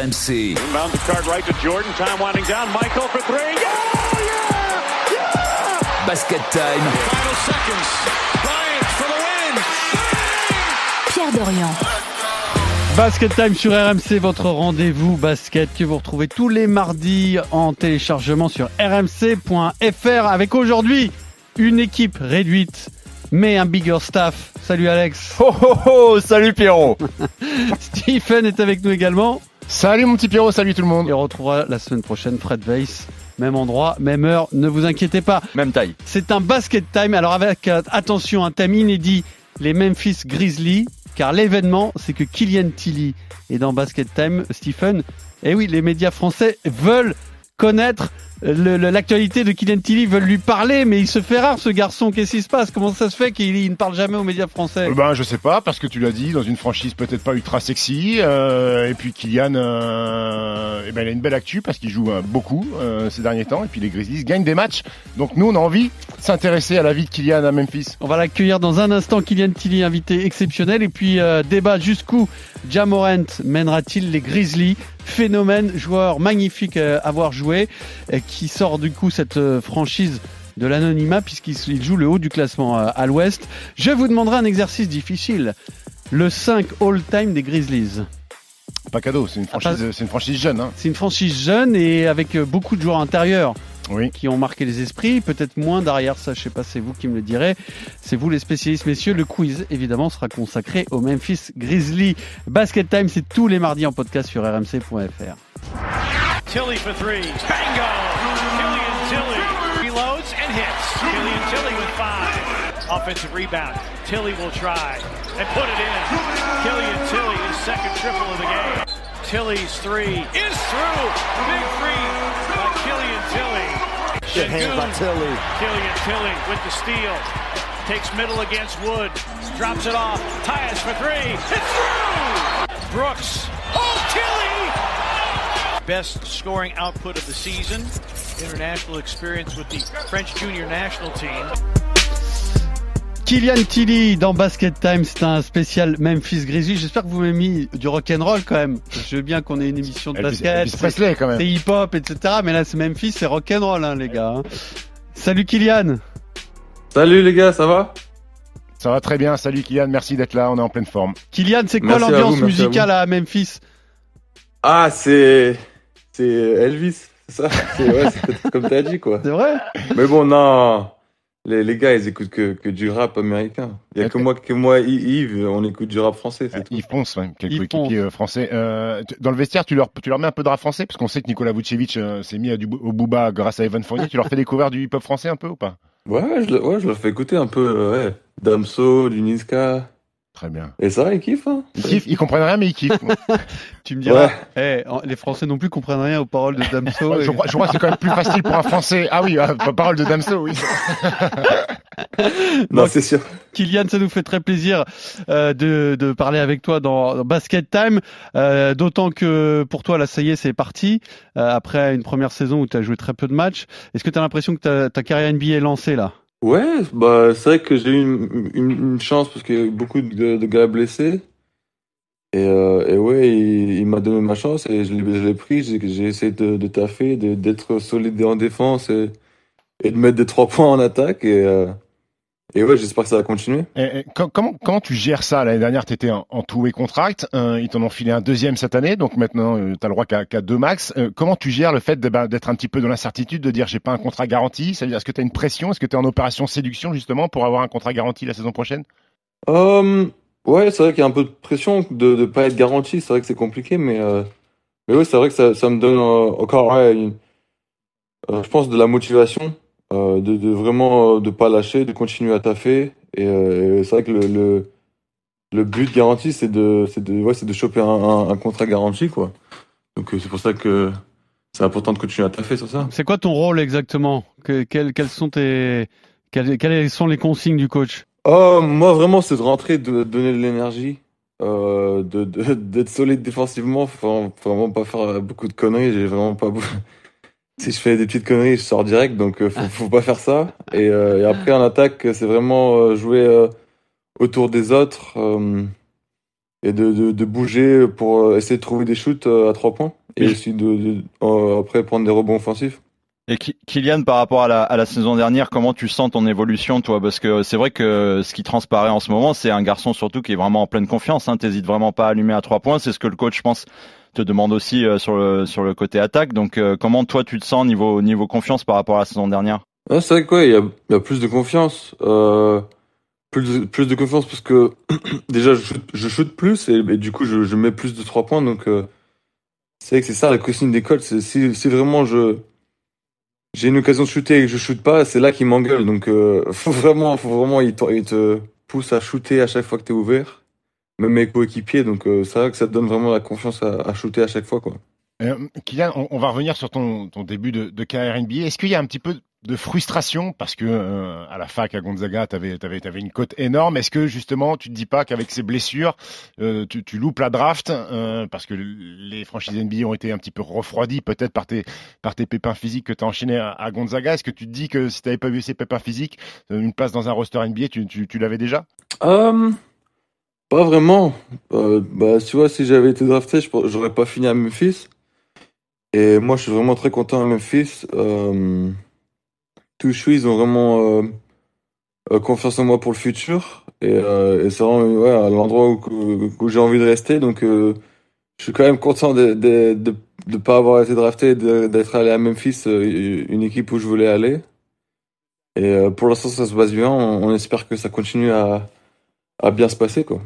RMC. Inbound the card right to Jordan. Time winding down. Michael for three. Yeah! Yeah! Yeah! Basket time. Final seconds. Bryant for the win. Pierre Dorian. Basket Time sur RMC, votre rendez-vous basket que vous retrouvez tous les mardis en téléchargement sur rmc.fr avec aujourd'hui une équipe réduite mais un bigger staff. Salut Alex. Oh oh oh, salut Pierrot. Stephen est avec nous également. Salut mon petit Pierrot, salut tout le monde. Et on retrouvera la semaine prochaine Fred Weiss. Même endroit, même heure, ne vous inquiétez pas. Même taille. C'est un basket time. Alors avec euh, attention, un thème inédit, les Memphis Grizzlies, car l'événement, c'est que Kylian Tilly est dans Basket Time. Stephen, et oui, les médias français veulent connaître l'actualité de Kylian Tilly, veulent lui parler, mais il se fait rare ce garçon. Qu'est-ce qui se passe? Comment ça se fait qu'il il ne parle jamais aux médias français? Euh, Ben je sais pas parce que tu l'as dit dans une franchise peut-être pas ultra sexy euh, et puis Kylian euh, eh ben il a une belle actu parce qu'il joue euh, beaucoup euh, ces derniers temps et puis les Grizzlies gagnent des matchs donc nous on a envie de s'intéresser à la vie de Kylian à Memphis. On va l'accueillir dans un instant, Kylian Tilly, invité exceptionnel. Et puis, euh, débat jusqu'où Jamorant mènera-t-il les Grizzlies? Phénomène, joueur magnifique euh, à avoir joué, qui sort du coup cette euh, franchise de l'anonymat puisqu'il joue le haut du classement euh, à l'ouest. Je vous demanderai un exercice difficile. Le 5 all-time des Grizzlies. Pas cadeau, c'est une franchise c'est une franchise jeune hein. C'est une franchise jeune et avec euh, beaucoup de joueurs intérieurs Oui. qui ont marqué les esprits, peut-être moins derrière ça, je sais pas, c'est vous qui me le direz. C'est vous les spécialistes, messieurs. Le quiz, évidemment, sera consacré au Memphis Grizzlies. Basket Time, c'est tous les mardis en podcast sur rmc.fr. Tilly for three. Bango. Hits. Killian Tilly with five. Offensive rebound. Tilly will try and put it in. Killian Tilly, his second triple of the game. Tilly's three is through. Big three by Killian Tilly. Good hands by Tilly. Killian Tilly with the steal. Takes middle against Wood. Drops it off. Tyus for three. It's through. Brooks. Oh! Best scoring output of the season. International experience with the French junior national team. Kylian Tilly dans Basket Time, c'est un spécial Memphis Grizzlies. J'espère que vous m'avez mis du rock'n'roll quand même. Je veux bien qu'on ait une émission de Elvis, basket. Elvis Presley quand C'est même. hip-hop, etc. Mais là, c'est Memphis, c'est rock'n'roll, hein, les gars. hein. Salut Kylian. Salut les gars, ça va? Ça va très bien. Salut Kylian, merci d'être là, on est en pleine forme. Kylian, c'est quoi l'ambiance à musicale à Memphis? Ah, c'est c'est Elvis, c'est ça? C'est ouais, comme t'as dit quoi. C'est vrai? Mais bon, non, les, les gars, ils écoutent que, que du rap américain. Il y a que moi, que moi, Yves, on écoute du rap français, c'est Euh, tout. Yves Ponce, ouais, quelques Yves coéquipiers euh, français. Euh, dans le vestiaire, tu leur, tu leur mets un peu de rap français? Parce qu'on sait que Nicolas Vucevic euh, s'est mis à du, au Booba grâce à Evan Fournier. tu leur fais découvrir du hip-hop français un peu ou pas? Ouais, je, le- ouais, je leur fais écouter un peu, euh, ouais, Damso, du Niska. Très bien. Et ça, ils kiffent, hein Ils kiffent, ils comprennent rien mais ils kiffent. Tu me diras, Ouais. eh, les Français non plus comprennent rien aux paroles de Damso. Je, crois, je crois que c'est quand même plus facile pour un Français. Ah oui, euh, parole de Damso, oui. Non, c'est sûr. Kylian, ça nous fait très plaisir euh, de, de parler avec toi dans, dans Basket Time. Euh, D'autant que pour toi, là, ça y est, c'est parti. Euh, après une première saison où tu as joué très peu de matchs, est-ce que tu as l'impression que ta, ta carrière NBA est lancée là? Ouais, bah, c'est vrai que j'ai eu une, une, une chance parce qu'il y a eu beaucoup de, de gars blessés. Et, euh, et ouais, il, il m'a donné ma chance et je l'ai pris. J'ai essayé de, de taffer, d'être solide en défense et, et de mettre des trois points en attaque. Et, euh, et ouais, j'espère que ça va continuer. Et, et com- comment, comment tu gères ça? L'année dernière, tu étais en, en two-way contract. Euh, ils t'en ont filé un deuxième cette année, donc maintenant, tu as le droit qu'à deux max. Euh, comment tu gères le fait bah, d'être un petit peu dans l'incertitude, de dire j'ai pas un contrat garanti? C'est-à-dire, Est-ce que tu as une pression? Est-ce que tu es en opération séduction justement pour avoir un contrat garanti la saison prochaine? Euh, ouais, c'est vrai qu'il y a un peu de pression de ne pas être garanti. C'est vrai que c'est compliqué, mais, euh, mais ouais, c'est vrai que ça, ça me donne euh, encore, ouais, une- euh, je pense, de la motivation, euh, de, de vraiment euh, de pas lâcher, de continuer à taffer. Et, euh, et c'est vrai que le, le, le but garanti, c'est de, c'est de, ouais, c'est de choper un, un, un contrat garanti, quoi. Donc euh, c'est pour ça que c'est important de continuer à taffer sur ça. C'est quoi ton rôle exactement? Que, quelles, quelles sont tes quelles, quelles sont les consignes du coach? Oh, moi, vraiment, c'est de rentrer, de donner de l'énergie, euh, de, de- d'être solide défensivement. Faut vraiment pas faire beaucoup de conneries. J'ai vraiment pas. Si je fais des petites conneries, je sors direct, donc euh, faut, faut pas faire ça. Et, euh, et après, en attaque, c'est vraiment euh, jouer euh, autour des autres, euh, et de, de, de bouger pour essayer de trouver des shoots à trois points et aussi de, de- euh, après prendre des rebonds offensifs. Et Kylian, par rapport à la, saison dernière, comment tu sens ton évolution, toi? Parce que c'est vrai que ce qui transparaît en ce moment, c'est un garçon surtout qui est vraiment en pleine confiance. Hein, T'hésites vraiment pas à allumer à trois points. C'est ce que le coach, je pense, te demande aussi euh, sur le sur le côté attaque. Donc, euh, comment toi tu te sens niveau niveau confiance par rapport à la saison dernière? Ah, c'est vrai que ouais, il y a, plus de confiance. Euh, plus, de, plus de confiance parce que déjà je shoot, plus et, du coup je, mets plus de trois points. Donc c'est vrai que c'est ça la consigne d'école. C'est si, si vraiment je j'ai une occasion de shooter et que je shoot pas, c'est là qu'il m'engueule. Donc euh, faut vraiment, faut vraiment il te, il te pousse à shooter à chaque fois que t'es ouvert. Même mes coéquipiers. Donc euh, c'est vrai que ça te donne vraiment la confiance à, à shooter à chaque fois quoi. Euh, Kylian, on, on va revenir sur ton, ton début de, de carrière NBA. Est-ce qu'il y a un petit peu de frustration parce que euh, à la fac à Gonzaga, tu avais, une cote énorme. Est-ce que justement, tu te dis pas qu'avec ces blessures, euh, tu, tu loupes la draft euh, parce que les franchises NBA ont été un petit peu refroidies peut-être par tes, par tes pépins physiques que tu as enchaînés à, Gonzaga? Est-ce que tu te dis que si tu n'avais pas vu ces pépins physiques, une place dans un roster NBA, tu, tu, tu l'avais déjà? Pas vraiment. Bah, tu vois, si j'avais été drafté, j'aurais pas fini à Memphis. Et moi, je suis vraiment très content à Memphis. Touchou, ils ont vraiment euh, euh, confiance en moi pour le futur. Et, euh, et c'est vraiment ouais, à l'endroit où, où j'ai envie de rester. Donc, euh, je suis quand même content de de, de, de pas avoir été drafté, d'être allé à Memphis, euh, une équipe où je voulais aller. Et euh, pour l'instant, ça se passe bien. On, on espère que ça continue à, à bien se passer, quoi.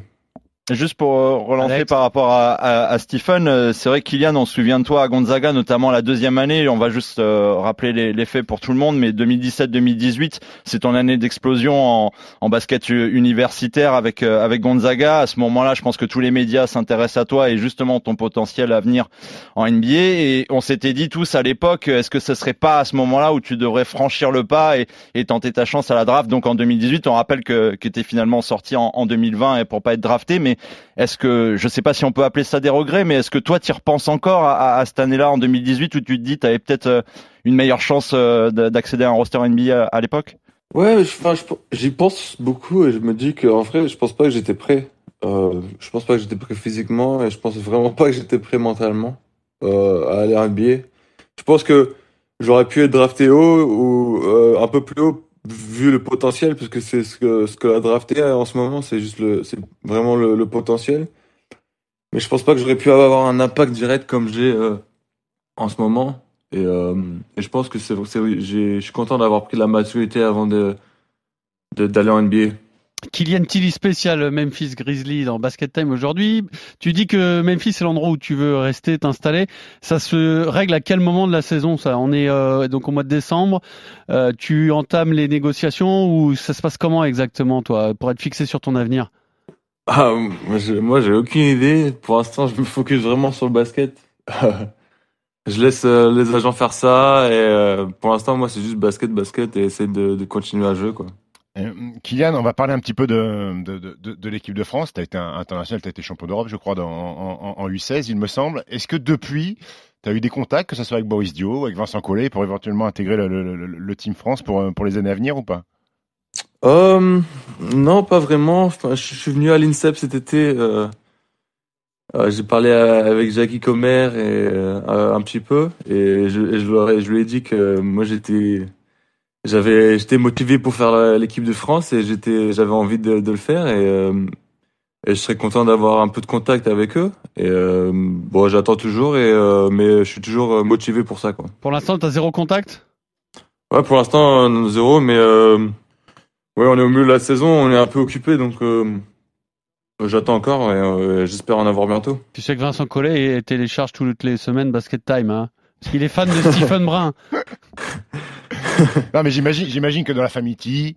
Juste pour euh, relancer Alex. par rapport à, à, à Stephen, euh, c'est vrai Kylian, on se souvient de toi à Gonzaga, notamment la deuxième année. On va juste euh, rappeler les, les faits pour tout le monde, mais 2017-2018, c'est ton année d'explosion en, en basket universitaire avec euh, avec Gonzaga. À ce moment-là, je pense que tous les médias s'intéressent à toi et justement ton potentiel à venir en NBA. Et on s'était dit tous à l'époque, est-ce que ce serait pas à ce moment-là où tu devrais franchir le pas et, et tenter ta chance à la draft? Donc en 2018, on rappelle que que t'es finalement sorti en, en 2020 et pour pas être drafté, mais est-ce que, je sais pas si on peut appeler ça des regrets, mais est-ce que toi, tu repenses encore à, à- à cette année-là, en 2018, où tu te dis, tu avais peut-être euh, une meilleure chance euh, d'accéder à un roster NBA à, à l'époque? Ouais, j'y pense beaucoup et je me dis qu'en vrai, je pense pas que j'étais prêt. Euh, je pense pas que j'étais prêt physiquement et je pense vraiment pas que j'étais prêt mentalement euh, à aller en NBA. Je pense que j'aurais pu être drafté haut ou un peu plus haut vu le potentiel, puisque c'est ce que, ce que la drafté en ce moment, c'est juste le, c'est vraiment le, le potentiel. Mais je pense pas que j'aurais pu avoir un impact direct comme j'ai euh, en ce moment. Et, euh, et je pense que c'est, je suis content d'avoir pris la maturité avant de- d'aller en NBA. Kylian Tilly spécial Memphis Grizzly dans Basket Time aujourd'hui. Tu dis que Memphis c'est l'endroit où tu veux rester, t'installer. Ça se règle à quel moment de la saison ça? On est euh, donc au mois de décembre. Euh, tu entames les négociations ou ça se passe comment exactement toi pour être fixé sur ton avenir? Ah, moi, j'ai, aucune idée. Pour l'instant, je me focus vraiment sur le basket. je laisse euh, les agents faire ça et pour l'instant, moi, c'est juste basket, basket et essayer de, de continuer à jouer, quoi. Euh, Kylian, on va parler un petit peu de, l'équipe de France. Tu as été international, tu as été champion d'Europe, je crois, en, en, en U16, il me semble. Est-ce que depuis, tu as eu des contacts, que ce soit avec Boris Dio, avec Vincent Collet, pour éventuellement intégrer le, Team France pour, euh, pour les années à venir ou pas? Euh, non, pas vraiment. Je suis venu à l'INSEP cet été. j'ai parlé avec Jackie Comer un petit peu, et je lui ai dit que moi j'étais, j'avais, j'étais motivé pour faire l'équipe de France et j'étais, j'avais envie de, de le faire et, euh, et je serais content d'avoir un peu de contact avec eux. Et euh, bon, j'attends toujours et euh, mais je suis toujours motivé pour ça, quoi. Pour l'instant, tu as zéro contact? Ouais, pour l'instant, zéro, mais ouais, on est au milieu de la saison, on est un peu occupé, donc j'attends encore et j'espère en avoir bientôt. Tu sais que Vincent Collet télécharge toutes les semaines Basket Time hein parce qu'il est fan de Stephen Brun. Non, mais j'imagine, j'imagine que dans la famille Tilly,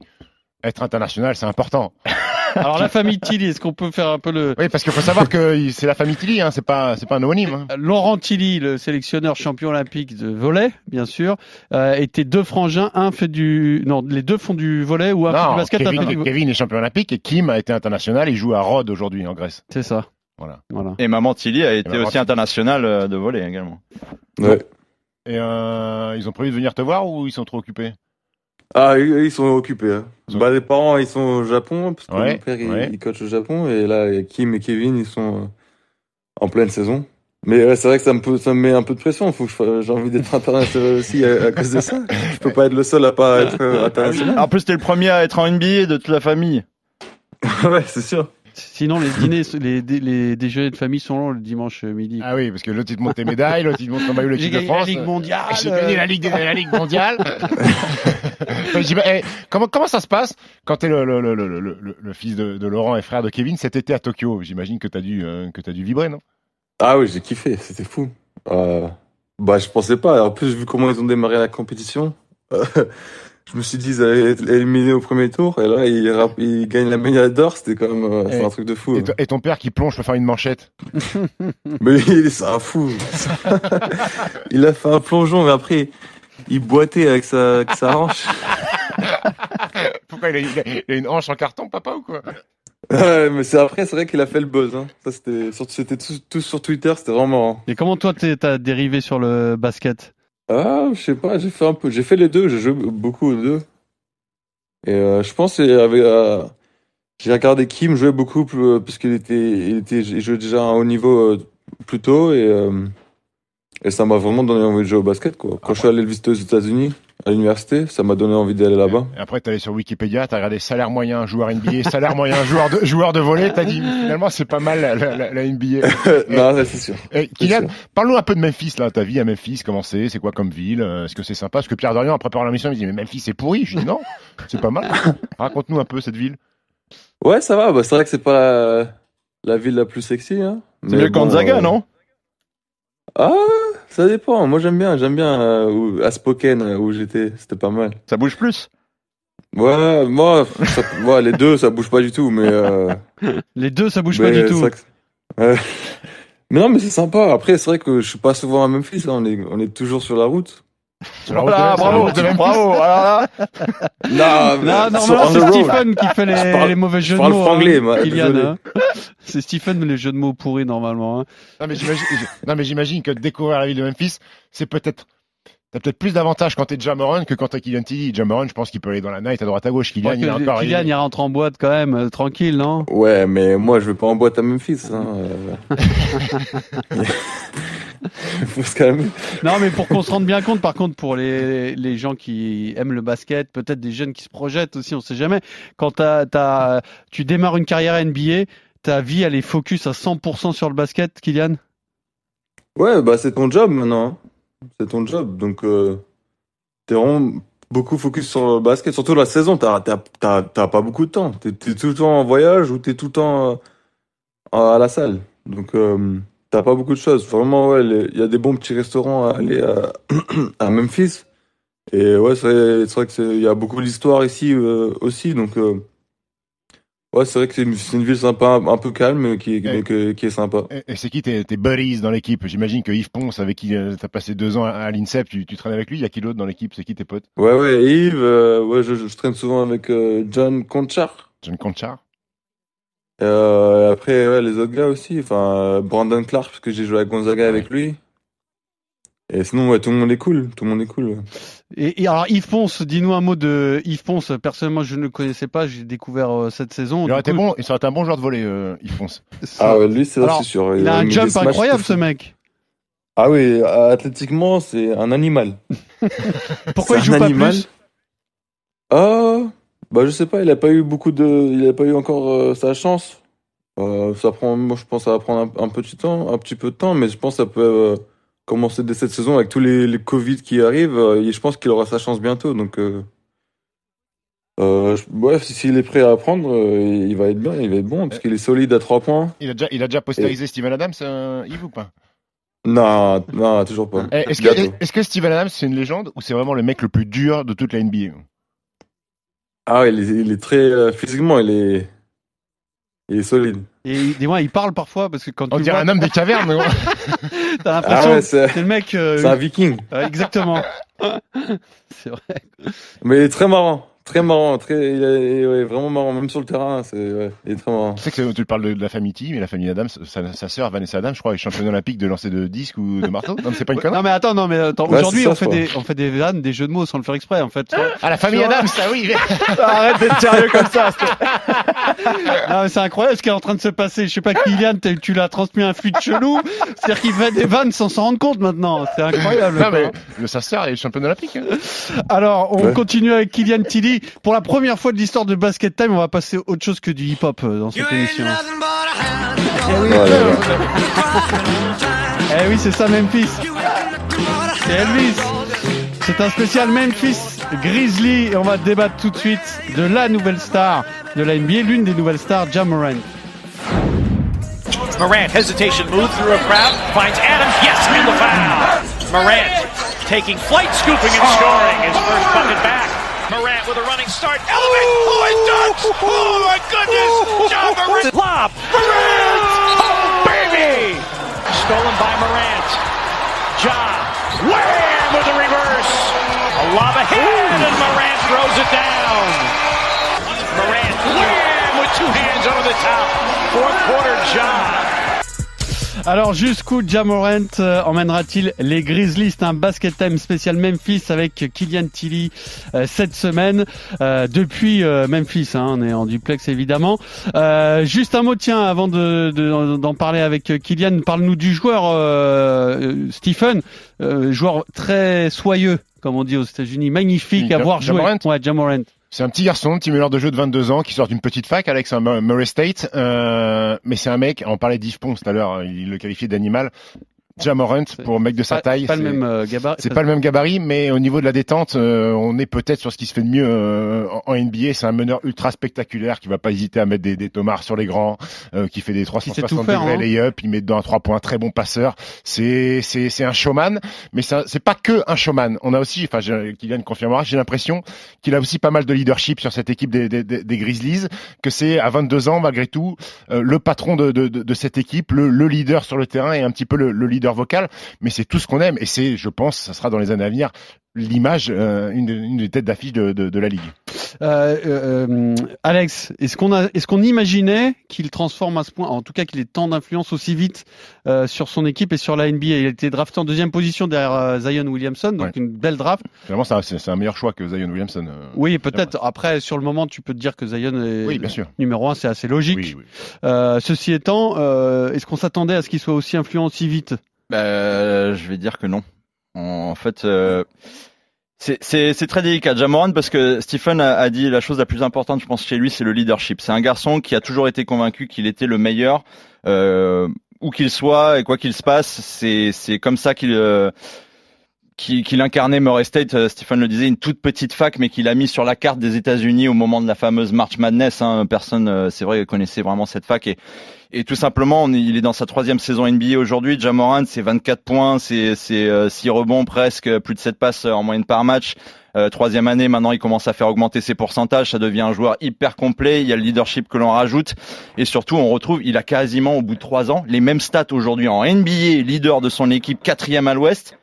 être international, c'est important. Alors la famille Tilly, est-ce qu'on peut faire un peu le Oui, parce qu'il faut savoir que c'est la famille Tilly, hein, c'est pas, c'est pas un homonyme. Hein. Laurent Tilly, le sélectionneur champion olympique de volley, bien sûr, euh, était deux frangins, un fait du, non, les deux font du volley ou un fait du Non, basket, un fait Kevin, du- Kevin est champion olympique et Kim a été international. Il joue à Rhodes aujourd'hui en Grèce. C'est ça. Voilà. Voilà. Et Maman Tilly a été aussi Tilly. internationale euh, de volley également. Ouais. Et euh, ils ont prévu de venir te voir ou ils sont trop occupés? Ah, ils sont occupés. Hein. Bah, les parents, ils sont au Japon, parce que Ouais, mon père, il, ouais. il coach au Japon, et là, Kim et Kevin, ils sont euh, en pleine saison. Mais ouais, c'est vrai que ça me, peut- ça me met un peu de pression. Faut que j'ai envie d'être international aussi à, à cause de ça. Je peux pas être le seul à pas être euh, international. En plus, t'es le premier à être en NBA de toute la famille. ouais, c'est sûr. Sinon, les dîners, les, dé- les déjeuners de famille sont longs le dimanche midi. Ah oui, parce que l'autre il te montre tes médailles, l'autre il te montre comment eu J'ai l'équipe de gagné la France. Ligue mondiale. J'ai gagné la Ligue, la Ligue mondiale. J'im- eh, comment, comment ça se passe quand t'es le, le, le, le, le, le- le fils de, de Laurent et frère de Kevin cet été à Tokyo? J'imagine que t'as dû, euh, que t'as dû vibrer, non? Ah oui, j'ai kiffé, c'était fou. Euh, bah, je pensais pas. En plus, vu comment ils ont démarré la compétition, euh, je me suis dit ils allaient être éliminés au premier tour. Et là, ils, rap- ils gagnent la médaille d'or. C'était quand même euh, c'est un truc de fou. et, to- et ton père qui plonge pour faire une manchette. Mais il- c'est un fou. il a fait un plongeon, mais après, il boitait avec sa, avec sa hanche. Pourquoi il a, il a- il a une hanche en carton, papa, ou quoi? Ouais, mais c'est après, c'est vrai qu'il a fait le buzz. Hein. Ça, c'était, surtout, c'était tous tous sur Twitter, c'était vraiment marrant. Et comment toi, t'es- t'as dérivé sur le basket? Ah, je sais pas, j'ai fait un peu, j'ai fait les deux, j'ai joué beaucoup aux deux. Et euh, je pense que avec, euh, j'ai regardé Kim jouer beaucoup plus, euh, parce qu'il était, il était, il jouait déjà à un haut niveau euh, plus tôt et euh, et ça m'a vraiment donné envie de jouer au basket quoi. Quand je suis allé le visiter aux États-Unis à l'université, ça m'a donné envie d'aller là-bas. Et Après, t'es allé sur Wikipédia, t'as regardé salaire moyen, joueur NBA, salaire moyen, joueur de, joueur de volley, t'as dit finalement c'est pas mal la, la, la- la NBA. non, c'est sûr. C'est Kylian, sûr. parle-nous un peu de Memphis, là, ta vie à Memphis, comment c'est, c'est quoi comme ville, euh, est-ce que c'est sympa? Parce que Pierre Dorian, en préparant la mission, il me dit mais Memphis c'est pourri. Je dis non, c'est pas mal. Raconte-nous un peu cette ville. Ouais, ça va. Bah, c'est vrai que c'est pas la, la ville la plus sexy. Hein. C'est mieux bon, Gonzaga, euh, non? Ah, ça dépend. Moi, j'aime bien. J'aime bien euh, à Spokane euh, où j'étais. C'était pas mal. Ça bouge plus? Ouais, moi, ça- ouais, les deux, ça bouge pas du tout, mais. Euh, Les deux, ça bouge pas du tout. Mais non, mais c'est sympa. Après, c'est vrai que je suis pas souvent à Memphis. On est, on est toujours sur la route. Voilà, bravo, bravo. Non, Non, sur normalement, c'est. Stephen qui fait les, Je parle- les mauvais je jeux de mots. franglais, hein, moi, hein. C'est Stephen, les jeux de mots pourris, normalement. hein. Non mais j'imagine, non mais j'imagine que découvrir la ville de Memphis, c'est peut-être T'as peut-être plus d'avantages quand t'es Jamoran que quand t'es Kylian Tilly. Jamoran, je pense qu'il peut aller dans la night à droite à gauche. Kylian, il est encore. Kylian, il- il rentre en boîte quand même, euh, tranquille, non? Ouais, mais moi, je vais pas en boîte à Memphis. Hein. Non, mais pour qu'on se rende bien compte, par contre, pour les, les gens qui aiment le basket, peut-être des jeunes qui se projettent aussi, on sait jamais. Quand tu démarres une carrière NBA, ta vie, elle est focus à 100% sur le basket, Kylian? Ouais, bah c'est ton job maintenant. hein. C'est ton job. Donc, euh, t'es vraiment beaucoup focus sur le basket. Surtout la saison, t'as pas beaucoup de temps. T'es t'es tout le temps en voyage ou t'es tout le temps euh, à la salle. Donc, euh, t'as pas beaucoup de choses. Vraiment, ouais, il y a des bons petits restaurants à aller à, à Memphis. Et ouais, c'est vrai que c'est- il y a beaucoup d'histoires ici euh, aussi. Donc, euh, ouais, c'est vrai que c'est une, ville sympa, un, peu calme, qui, mais que- qui est sympa. Et, c'est qui tes, tes buddies dans l'équipe? J'imagine que Yves Ponce, avec qui euh, t'as passé deux ans à, l'INSEP, tu, tu traînes avec lui. Il y a qui d'autre dans l'équipe? C'est qui tes potes? Ouais, ouais, Yves, euh, ouais, je, je traîne souvent avec John Conchar. John Conchar Euh, après, ouais, les autres gars aussi. Enfin, Brandon Clark, parce que j'ai joué à Gonzaga avec lui. Et sinon, ouais, tout le monde est cool. Tout le monde est cool. ouais. et, et alors, Yves Ponce, dis-nous un mot de Yves Ponce. Personnellement, je ne le connaissais pas, j'ai découvert euh, cette saison. Il aurait coup, bon. Il serait un bon joueur de volley, euh, Yves Ponce. Ah ouais, lui, c'est sûr. il a un jump incroyable, ce mec. Ah oui, athlétiquement, c'est un animal. Pourquoi il C'est joue un pas animal. plus? Ah, bah je sais pas, il a pas eu beaucoup de, il a pas eu encore euh, sa chance. Euh, ça prend, moi je pense, que ça va prendre un, un petit temps, un petit peu de temps, mais je pense que ça peut euh, commencer dès cette saison avec tous les, les Covid qui arrivent. et je pense qu'il aura sa chance bientôt, donc euh, si- s'il est prêt à apprendre, euh, il va être bien, il va être bon parce qu'il est solide à trois points. Il a déjà, il a déjà postérisé Steven Adams, euh, Yves ou pas? Non, non, toujours pas. Eh, Est-ce que, que Steven Adams c'est une légende ou c'est vraiment le mec le plus dur de toute la NBA Ah, il est, il est très euh, physiquement, il est, il est solide. Et dis-moi, il parle parfois parce que quand On tu le dirait vois, un homme des cavernes. t'as Ah l'impression ouais, que c'est c'est le mec. euh, c'est un Viking. ouais, exactement. c'est vrai. Mais il est très marrant. Très marrant, très, il est, ouais, vraiment marrant, même sur le terrain, c'est, ouais, il est très marrant. Tu sais que tu parles de, de la famille T, mais la famille Adams, sa, sa sœur Vanessa Adams, je crois, est championne olympique de lancer de disque ou de marteau. Non, mais c'est pas une connerie. Non mais attends, non mais attends, Ouais, aujourd'hui on fait des on fait des vannes, des jeux de mots sans le faire exprès en fait. Ah, la famille Adams, ça oui. Arrête d'être sérieux comme ça. Non mais c'est incroyable ce qui est en train de se passer. Je sais pas Kylian, tu l'as transmis un flux de chelou, c'est-à-dire qu'il fait des vannes sans s'en rendre compte maintenant. C'est incroyable. non, mais le, sa sœur est championne olympique. Hein. Alors, on Ouais. continue avec Kylian Tilly. Pour la première fois de l'histoire de Basket Time, on va passer autre chose que du hip-hop euh, dans cette émission. Voilà. Eh oui, c'est ça Memphis. C'est Elvis. C'est un spécial Memphis Grizzly et on va débattre tout de suite de la nouvelle star de la NBA, l'une des nouvelles stars, Jamorant. Morant, hesitation move through a crowd, finds Adams, yes, and the foul. Morant taking flight, scooping and scoring. His first bucket back. Morant with a running start. Elevate. Oh, dunks. Oh, my goodness. John Morant. Lob. Morant. Oh, baby. Stolen by Morant. Ja. Wham with a reverse. A lob ahead, and Morant throws it down. Morant, wham with two hands over the top. Fourth quarter, Ja. Alors jusqu'où Jamorant euh, emmènera-t-il les Grizzlies? C'est un basket time spécial Memphis avec Kylian Tilly euh, cette semaine euh, depuis euh, Memphis. hein, on est en duplex évidemment. Euh, juste un mot tiens avant de de- d'en parler avec Kylian. Parle-nous du joueur Stephen, euh, joueur très soyeux comme on dit aux États-Unis, magnifique à voir jouer. Ouais, Jamorant. C'est un petit garçon, meneur de jeu de 22 ans qui sort d'une petite fac, Alex Murray State. Euh, mais c'est un mec, on parlait d'Yves Pons tout à l'heure, il le qualifiait d'animal. Jamorant, pour un mec de sa Pas, taille, pas le c'est- même euh, gabarit. C'est pas le même gabarit, mais au niveau de la détente, euh, on est peut-être sur ce qui se fait de mieux euh, en NBA. C'est un meneur ultra spectaculaire qui va pas hésiter à mettre des, des tomards sur les grands, euh, qui fait des sait tout 360 faire, degrés hein. lay-up, il met dedans un trois points, très bon passeur. C'est c'est c'est un showman, mais c'est pas que un showman. On a aussi, enfin, Kylian confirmera, j'ai l'impression qu'il a aussi pas mal de leadership sur cette équipe des, des, des- des Grizzlies, que c'est à 22 ans malgré tout euh, le patron de, de, de, de cette équipe, le, le leader sur le terrain et un petit peu le, le leader vocal mais c'est tout ce qu'on aime et c'est, je pense, ça sera dans les années à venir l'image, euh, une, des- une des têtes d'affiche de, de, de la ligue. Euh, euh, Alex, est-ce qu'on a, est-ce qu'on imaginait qu'il transforme à ce point, en tout cas qu'il ait tant d'influence aussi vite sur son équipe et sur la NBA Il a été drafté en deuxième position derrière Zion Williamson, donc Ouais. une belle draft. Finalement, c'est un, c'est- c'est un meilleur choix que Zion Williamson. Oui, peut-être. Après, sur le moment, tu peux te dire que Zion est Oui, bien sûr. numéro un, c'est assez logique. Oui, oui. Ceci étant, est-ce qu'on s'attendait à ce qu'il soit aussi influent aussi vite? Bah, je vais dire que non. En fait, euh, c'est- très délicat, Jamoran, parce que Stephen a, a dit la chose la plus importante, je pense, chez lui, c'est le leadership. C'est un garçon qui a toujours été convaincu qu'il était le meilleur, euh, où qu'il soit et quoi qu'il se passe. C'est comme ça qu'il euh, qu'il incarnait Murray State. euh, Stephen le disait, une toute petite fac, mais qu'il a mis sur la carte des États-Unis au moment de la fameuse March Madness. Hein. Personne, euh, c'est vrai, connaissait vraiment cette fac et et tout simplement, il est dans sa troisième saison NBA aujourd'hui. Jamorant, c'est 24 points, c'est c'est euh, 6 rebonds presque, plus de 7 passes en moyenne par match. Euh, troisième année, maintenant, il commence à faire augmenter ses pourcentages. Ça devient un joueur hyper complet. Il y a le leadership que l'on rajoute. Et surtout, on retrouve, il a quasiment, au bout de trois ans, les mêmes stats aujourd'hui en NBA, leader de son équipe, quatrième à l'ouest,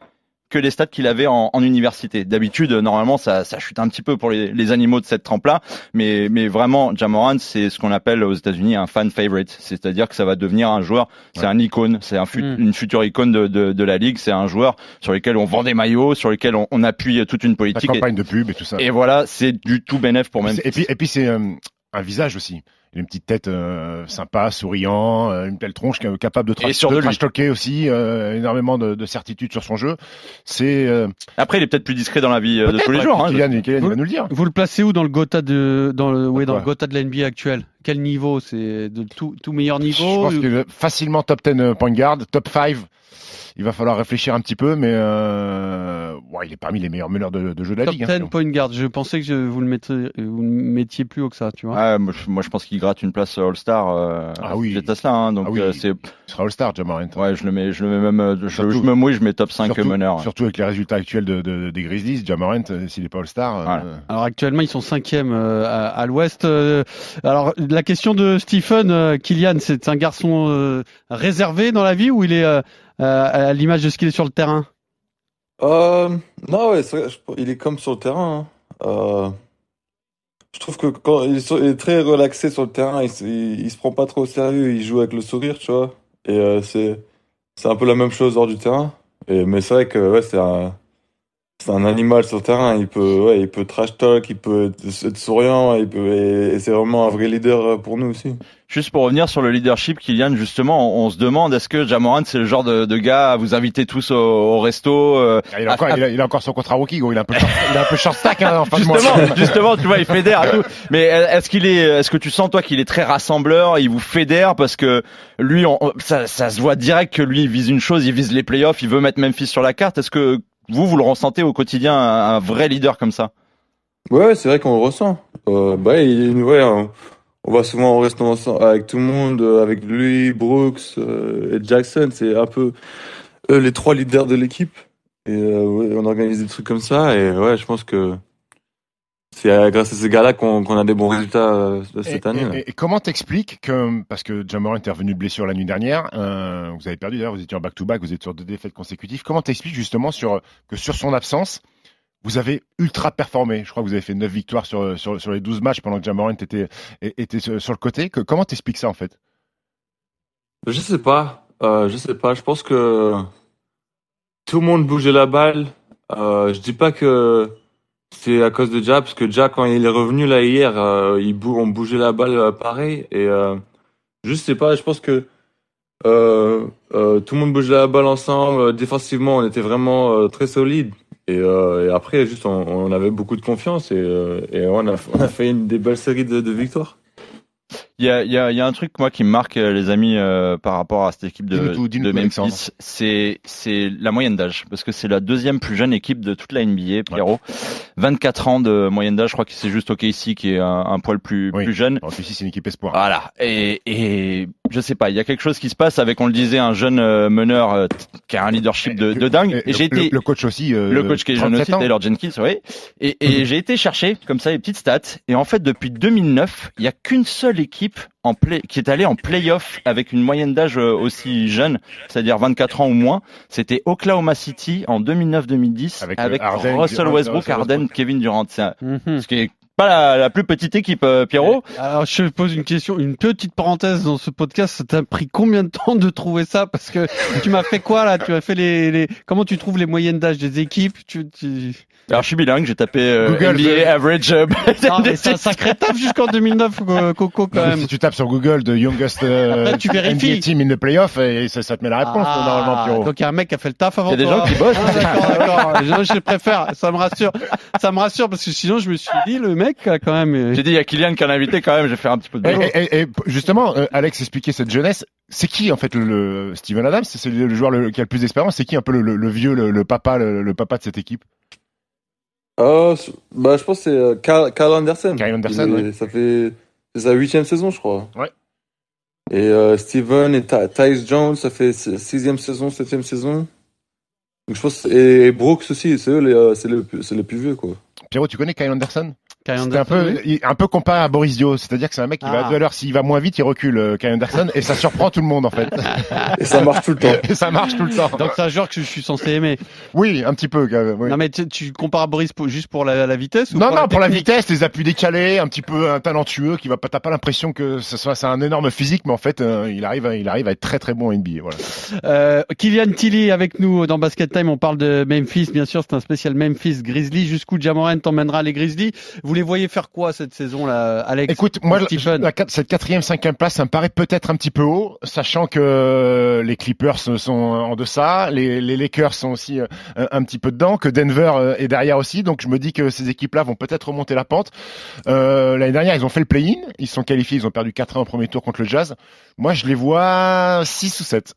que les stats qu'il avait en, en université. D'habitude, normalement, ça, ça chute un petit peu pour les, les animaux de cette trempe-là. Mais, mais vraiment, Jamorant, c'est ce qu'on appelle aux États-Unis un fan favorite. C'est-à-dire que ça va devenir un joueur, c'est Ouais. un icône, c'est un fut- Mm. une future icône de, de, de la ligue. C'est un joueur sur lequel on vend des maillots, sur lequel on, on appuie toute une La politique. Et, campagne de pub et tout ça. et voilà, c'est du tout bénéf pour même. Et puis, et puis c'est euh, un visage aussi. Il a une petite tête euh, sympa, souriant, euh, une belle tronche ca- capable de, tra de trash talker aussi, euh, énormément de, de certitude sur son jeu. C'est euh, Après, il est peut-être plus discret dans la vie de tous les jours. hein. Kylian, Kylian, il va nous le dire. Vous le placez où dans le Gotha de dans le ouais, dans le Gotha de la NBA actuel Quel niveau C'est de tout tout meilleur Je niveau pense que le- facilement top 10 point guard, top 5. Il va falloir réfléchir un petit peu, mais euh, ouais, il est parmi les meilleurs meneurs de, de jeu de la Top ligue. 10 hein. point guard. Je pensais que je, vous le mettiez vous le mettiez plus haut que ça, tu vois. Ouais, moi, je- moi, je pense qu'il gratte une place All-Star. Euh, Ah oui. à Tesla, hein, donc Ah oui. euh, c'est Il sera All-Star, Jamorant. ouais, je le mets, je le mets même, euh, je, Surtout- je me mouille, je mets top 5 surtout, meneur. surtout avec les résultats actuels de, de- des Grizzlies, euh, s'il n'est pas All-Star. euh, Voilà. Alors actuellement ils sont cinquième euh, à, à l'Ouest. Euh, alors la question de Stephen euh, Kylian, c'est un garçon euh, réservé dans la vie ou il est euh, à l'image de ce qu'il est sur le terrain? Non, il est comme sur le terrain. hein. Je trouve que quand il est très relaxé sur le terrain, il, il, se prend pas trop au sérieux, il joue avec le sourire, tu vois. Et c'est c'est un peu la même chose hors du terrain. Et mais c'est vrai que ouais, c'est un c'est un animal sur le terrain. Il peut ouais, il peut trash talk, il peut être, être souriant, il peut et, et c'est vraiment un vrai leader euh, pour nous aussi. Juste pour revenir sur le leadership, Kylian, justement, on, on se demande est-ce que Jamorant c'est le genre de, de gars à vous inviter tous au, au resto euh, Ah, Il a, encore, il, a, il a encore son contrat rookie, gros. Il a un peu, short- il a un peu short stack, hein, en fin de mois. Justement, justement, tu vois, il fédère et tout. Mais est-ce qu'il est, est-ce que tu sens toi qu'il est très rassembleur, il vous fédère parce que lui, on- ça, ça se voit direct que lui il vise une chose, il vise les playoffs, il veut mettre Memphis sur la carte. Est-ce que vous, vous le ressentez au quotidien, un, vrai leader comme ça? Ouais, c'est vrai qu'on le ressent. Euh, bah, il, ouais, on, va souvent restaurant ensemble avec tout le monde, euh, avec lui, Brooks euh, et Jackson. C'est un peu euh, les trois leaders de l'équipe. Et euh, ouais, on organise des trucs comme ça. Et ouais, je pense que c'est euh, grâce à ces gars-là qu'on a des bons résultats euh, cette Et- année. et- là. Et, et comment t'expliques que, parce que Jamorant est revenu de blessure la nuit dernière, euh, vous avez perdu d'ailleurs, vous étiez en back-to-back, vous êtes sur deux défaites consécutives. Comment t'expliques justement sur, que sur son absence, vous avez ultra performé? Je crois que vous avez fait 9 victoires sur, sur, sur les 12 matchs pendant que Jamorant était, était sur, sur le côté. Que, comment t'expliques ça en fait? Je sais pas. Euh, je sais pas. Je pense que tout le monde bougeait la balle. Je dis pas que c'est à cause de Ja, parce que Ja, quand il est revenu là hier, euh, il bou on bougeait la balle euh, pareil. Et euh, je sais pas. Je pense que euh, euh, tout le monde bougeait la balle ensemble. Défensivement, on était vraiment très solide. Et, après, juste, on, avait beaucoup de confiance et, et on, a, on a fait une des belles séries de, de victoires. Il y a, y, a, y a un truc moi qui me marque euh, les amis euh, par rapport à cette équipe de, de. Memphis, c'est c'est la moyenne d'âge parce que c'est la deuxième plus jeune équipe de toute la NBA, Pierrot. 24 ans de moyenne d'âge, je crois que c'est juste OKC qui est un, un poil plus Oui. plus jeune. En plus, ici, c'est une équipe espoir. Voilà. Et, et je sais pas, il y a quelque chose qui se passe avec, on le disait, un jeune euh, meneur euh, qui a un leadership de, de dingue. Et Et j'ai le, été le coach aussi. euh, le coach qui est jeune 37 aussi, ans. Taylor Jenkins, oui. Et, et j'ai été chercher comme ça les petites stats. Et en fait, depuis 2009, il y a qu'une seule équipe en play, qui est allée en playoff avec une moyenne d'âge euh, aussi jeune, c'est-à-dire 24 ans ou moins. C'était Oklahoma City en 2009-2010 Avec, avec, euh, Russell Durant, Westbrook, Westbrook. Kevin Durant. C'est Mhm. ce qui est pas la, la plus petite équipe, euh, Pierrot. Alors je pose une question, une petite parenthèse dans ce podcast. Ça t'a pris combien de temps de trouver ça? Parce que tu m'as fait quoi là? Tu as fait les, les comment tu trouves les moyennes d'âge des équipes? Tu, tu... Alors je suis bilingue, j'ai tapé euh, Google, NBA euh, average. euh, Non, mais c'est un sacré taf jusqu'en 2009, co- Coco quand Non, même. Si tu tapes sur Google de youngest euh, Après, tu vérifies. NBA team in the playoff, et ça, ça te met la réponse Ah, normalement, Pierrot. donc il y a un mec qui a fait le taf avant Il y a des toi. gens qui bossent. Ah, d'accord, d'accord. Les gens, je les préfère. Ça me rassure. Ça me rassure parce que sinon je me suis dit le mec a quand même. euh, J'ai dit il y a Kylian qui en a invité quand même, j'ai fait un petit peu de Et, et- justement, euh, Alex expliquait cette jeunesse. C'est qui en fait le, le- Steven Adams? C'est le, le joueur le- qui a le plus d'expérience. C'est qui un peu le, le- le vieux, le, le papa, le, le papa de cette équipe? Euh, bah, je pense que c'est Carl, Carl Anderson. Carl Anderson, Il est- ouais. Ça fait sa huitième saison, je crois. Ouais. Et euh, Steven et Ty- Tyus Jones, ça fait si- sixième saison, septième saison. Donc je pense et, et Brooks aussi, c'est eux les, euh, c'est le, les plus vieux quoi. Pierrot, tu connais Kyle Anderson? C'est un peu, oui. un peu comparé à Boris Dio, c'est-à-dire que c'est un mec qui va Ah. à deux à l'heure. S'il va moins vite, il recule, euh, Kyle Anderson, et ça surprend tout le monde en fait. Et ça marche tout le temps. et ça marche tout le temps. Donc c'est un joueur que je suis censé aimer. Oui, un petit peu. quand même, oui. Non mais tu, tu compares à Boris pour- juste pour la, la vitesse ou Non, non, pour la vitesse, les appuis décalés, un petit peu un talentueux, qui va pas, t'as pas l'impression que ce soit, c'est un énorme physique, mais en fait, euh, il arrive, à, il arrive à être très très bon en NBA. Voilà. Euh, Kylian Tilly avec nous dans Basket Time. On parle de Memphis, bien sûr. C'est un spécial Memphis Grizzly. Jusqu'où Jamorant emmènera les Grizzlies? Vous les voyez faire quoi cette saison, là, Alex Écoute, moi, Stephen. la, la- cette quatrième, cinquième place, ça me paraît peut-être un petit peu haut, sachant que euh, les Clippers sont en deçà, les, les Lakers sont aussi euh, un, un petit peu dedans, que Denver euh, est derrière aussi, donc je me dis que ces équipes-là vont peut-être remonter la pente. Euh, L'année dernière, ils ont fait le play-in, ils se sont qualifiés, ils ont perdu 4-1 au premier tour contre le Jazz. Moi, je les vois 6 ou 7.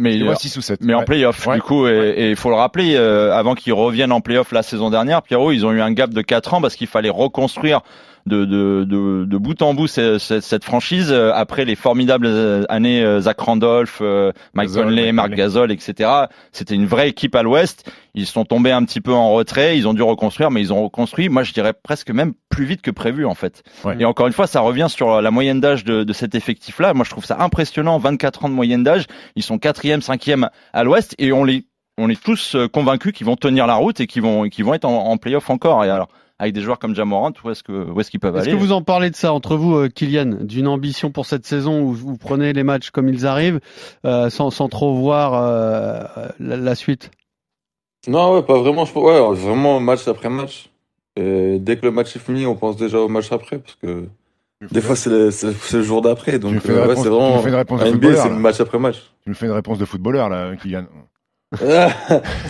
Mais Je les il- vois 6 ou 7. mais en playoff Ouais. du coup et il faut le rappeler euh, avant qu'ils reviennent en playoff la saison dernière Pierrot ils ont eu un gap de 4 ans parce qu'il fallait reconstruire de, de, de, de bout en bout cette, cette- cette franchise euh, après les formidables euh, années euh, Zach Randolph, euh, Mike Conley, Conley. Gasol, etc. C'était une vraie équipe à l'Ouest. Ils sont tombés un petit peu en retrait, ils ont dû reconstruire, mais ils ont reconstruit. Moi, je dirais presque même plus vite que prévu en fait. Ouais. Et encore une fois, ça revient sur la moyenne d'âge de, de cet effectif-là. Moi, je trouve ça impressionnant. 24 ans de moyenne d'âge, ils sont quatrième, cinquième à l'Ouest et on les on est tous convaincus qu'ils vont tenir la route et qu'ils vont qu'ils vont être en, en playoff encore. Et alors avec des joueurs comme Jamorant, où est-ce que où est-ce qu'ils peuvent Est-ce aller que vous en parlez de ça entre vous, euh, Kylian, d'une ambition pour cette saison où vous prenez les matchs comme ils arrivent, euh, sans, sans trop voir euh, la, la suite? Non, ouais, pas vraiment. Ouais, vraiment match après match. Et dès que le match est fini, on pense déjà au match après, parce que des fois c'est le, jour d'après. Tu Donc euh, ouais, c'est tu me vraiment. fais une réponse de NBA, c'est match après match. Tu me fais une réponse de footballeur, là, Kylian.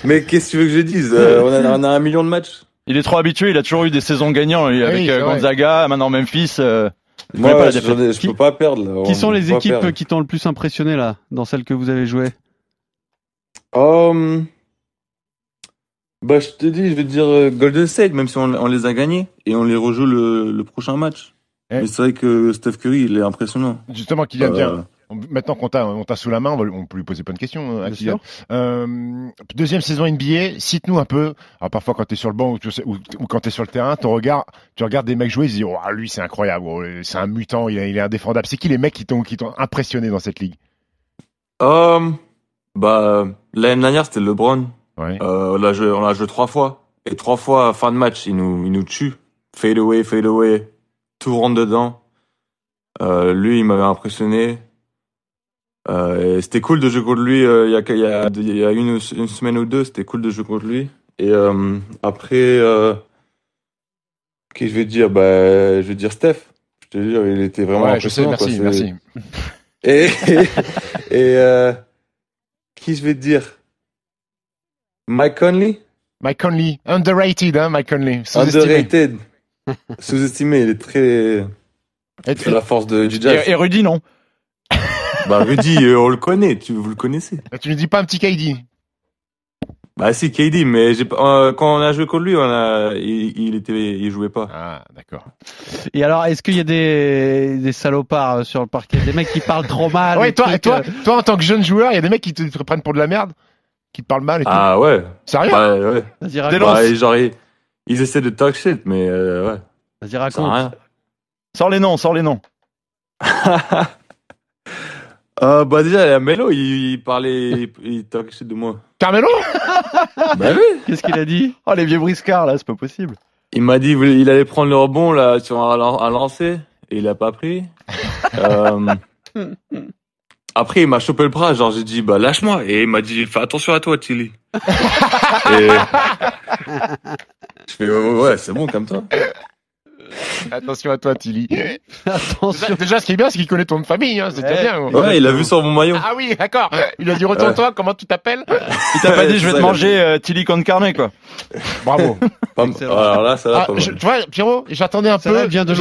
Mais qu'est-ce que tu veux que je dise? Euh, on, a, on a un million de matchs. Il est trop habitué, il a toujours eu des saisons gagnantes Oui, avec euh, vrai. Gonzaga, maintenant Memphis. euh, Moi, pas je, Qui- peux pas perdre. Là. Qui On sont les équipes perdre. qui t'ont le plus impressionné là, dans celles que vous avez jouées? Hum, bah, je te dis, je vais te dire euh, Golden State, même si on, on les a gagnés et on les rejoue le, le prochain match. Eh. Mais c'est vrai que Steph Curry, il est impressionnant. Justement, Kylian, Euh, tiens, on- maintenant qu'on t'a, on t'a sous la main, on, peut lui poser plein de questions, Kylian. sûr. Euh, deuxième saison NBA, cite-nous un peu. Alors parfois quand t'es sur le banc ou, tu sais- ou, ou quand t'es sur le terrain, ton regard, tu regardes des mecs jouer, ils se disent, oh, lui c'est incroyable, oh, c'est un mutant, il est, il est indéfendable. C'est qui les mecs qui t'ont, qui t'ont impressionné dans cette ligue? Hum, bah, l'année dernière, c'était LeBron. Ouais. Euh, on l'a joué, on l'a joué trois fois. Et trois fois, fin de match, il nous, il nous tue. Fade away, fade away. Tout rentre dedans. Euh, lui, il m'avait impressionné. Euh, c'était cool de jouer contre lui euh, il y a, il y a, il y a une, une semaine ou deux. C'était cool de jouer contre lui. Et euh, après, euh, que je vais dire? Bah, Je vais dire Steph. Je te dire, il était vraiment Ouais, je sais, merci, quoi. merci. Et, et qui je vais dire? Mike Conley? Mike Conley, underrated, hein, Mike Conley. Underrated. Sous-estimé, il est très. C'est la force de, du jazz. Et, et Rudy non? Bah, Rudy, euh, on le connaît, tu, vous le connaissez. et tu ne dis pas un petit KD Bah, si, KD, mais j'ai euh, quand on a joué contre lui, on a, il, il était, il jouait pas. Ah, d'accord. Et alors, est-ce qu'il y a des, des salopards euh, sur le parquet, des mecs qui parlent trop mal ouais, toi, trucs, toi, euh, toi, en tant que jeune joueur, il y a des mecs qui te, te prennent pour de la merde, qui te parlent mal et tout. Ah, ouais. Sérieux? Bah, ouais. Vas-y. Bah, et genre, ils, ils essaient de talk shit, mais, euh, ouais. Vas-y, raconte. Sors les noms, sors les noms. Euh, bah, déjà, il y a Melo, il, il parlait, il, il talk shit de moi. Carmelo? Bah, oui. Qu'est-ce qu'il a dit? Oh les vieux briscards là, c'est pas possible. Il m'a dit il allait prendre le rebond là sur un, un lancer et il a pas pris. Euh, après il m'a chopé le bras, genre j'ai dit bah lâche-moi et il m'a dit fais attention à toi Tilly. et je fais ouais, ouais c'est bon comme toi. Attention à toi, Tilly. Déjà, Attention. déjà, ce qui est bien, c'est qu'il connaît ton nom de famille, hein, c'est Ouais. bien. Ouais il a vu sur mon maillot. Ah oui, d'accord. Il a dit retourne-toi, comment tu t'appelles Il t'a pas dit je vais ça, te manger euh, Tilly con carne quoi. Bravo. Alors là ça va Ah, pas je- mal. tu vois, Pierrot, j'attendais un peu. vient de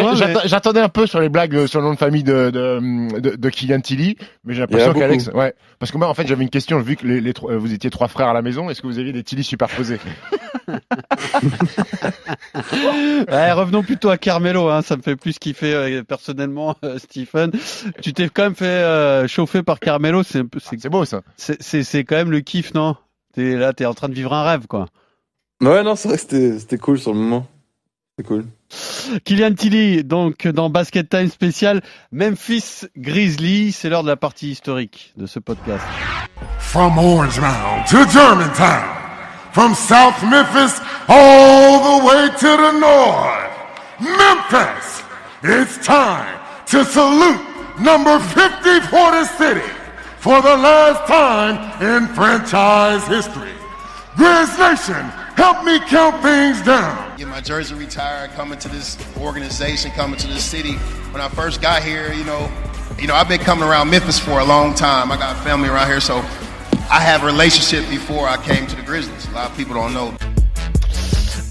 J'attendais un peu sur les blagues euh, sur le nom de famille de de, de, de Kylian Tilly, mais j'ai l'impression qu'Alex, ouais, parce que moi en fait j'avais une question vu que les, les trois- euh, vous étiez trois frères à la maison, est-ce que vous aviez des Tilly superposés Ouais, revenons plutôt à Carmelo, hein, ça me fait plus kiffer euh, personnellement, euh, Stephen. Tu t'es quand même fait euh, chauffer par Carmelo, c'est un peu- c'est- C'est beau ça. c'est quand même le kiff, non? T'es là, t'es en train de vivre un rêve, quoi. Ouais non c'est vrai que c'était c'était cool sur le moment. C'est cool. Kylian Tilly, donc dans Basket Time spécial Memphis Grizzlies, c'est l'heure de la partie historique de ce podcast. From Orange Mound to Germantown, from South Memphis all the way to the north, Memphis, it's time to salute number 50 for the city for the last time in franchise history. Grizz Nation, help me count things down. Get my jersey retired, coming to this organization, coming to this city. When I first got here, you know, you know, I've been coming around Memphis for a long time. I got family around here, so I have a relationship before I came to the Grizzlies. A lot of people don't know.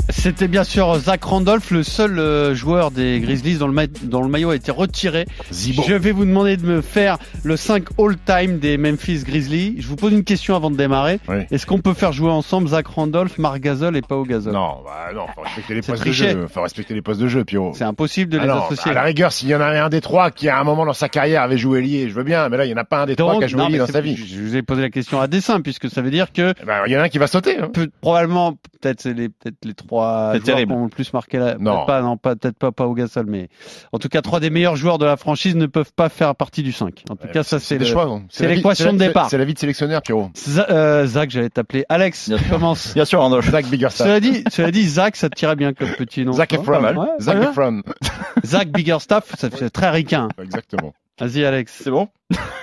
C'était bien sûr Zach Randolph, le seul euh, joueur des Grizzlies dont le, ma- dont le maillot a été retiré. Zibo. Je vais vous demander de me faire le 5 all-time des Memphis Grizzlies. Je vous pose une question avant de démarrer. Oui. Est-ce qu'on peut faire jouer ensemble Zach Randolph, Marc Gasol et Pau Gasol? Non, bah non, faut respecter les postes triché. de jeu. Faut respecter les postes de jeu, Pierrot. C'est impossible de Ah les non, associer. à la rigueur, s'il y en avait un des trois qui à un moment dans sa carrière avait joué lié, je veux bien, mais là il y en a pas un des trois qui a joué non, lié dans sa vie. Je vous ai posé la question à dessein puisque ça veut dire que Eh ben, il y en a un qui va sauter. hein. peut- probablement peut-être les peut-être les trois trois C'est joueurs terrible. qui ont le plus marqué la. Non. Peut-être pas, non, pas, peut-être pas, pas au Gasol, mais en tout cas, trois des meilleurs joueurs de la franchise ne peuvent pas faire partie du 5. En tout cas, ça, c'est le- choix. c'est vie- l'équation c'est de la- départ. C'est la vie de sélectionneur, Pierrot. Euh, Zach, j'allais t'appeler Alex. Bien. Commence. Bien sûr, Randolph. Zach Biggerstaff. Cela dit, cela dit, Zach, ça te tirait bien comme petit nom. Zach. Efron. Ouais, Zach ouais. Efron. Zach Biggerstaff, ça fait très ricain. Exactement. Vas-y, Alex. C'est bon?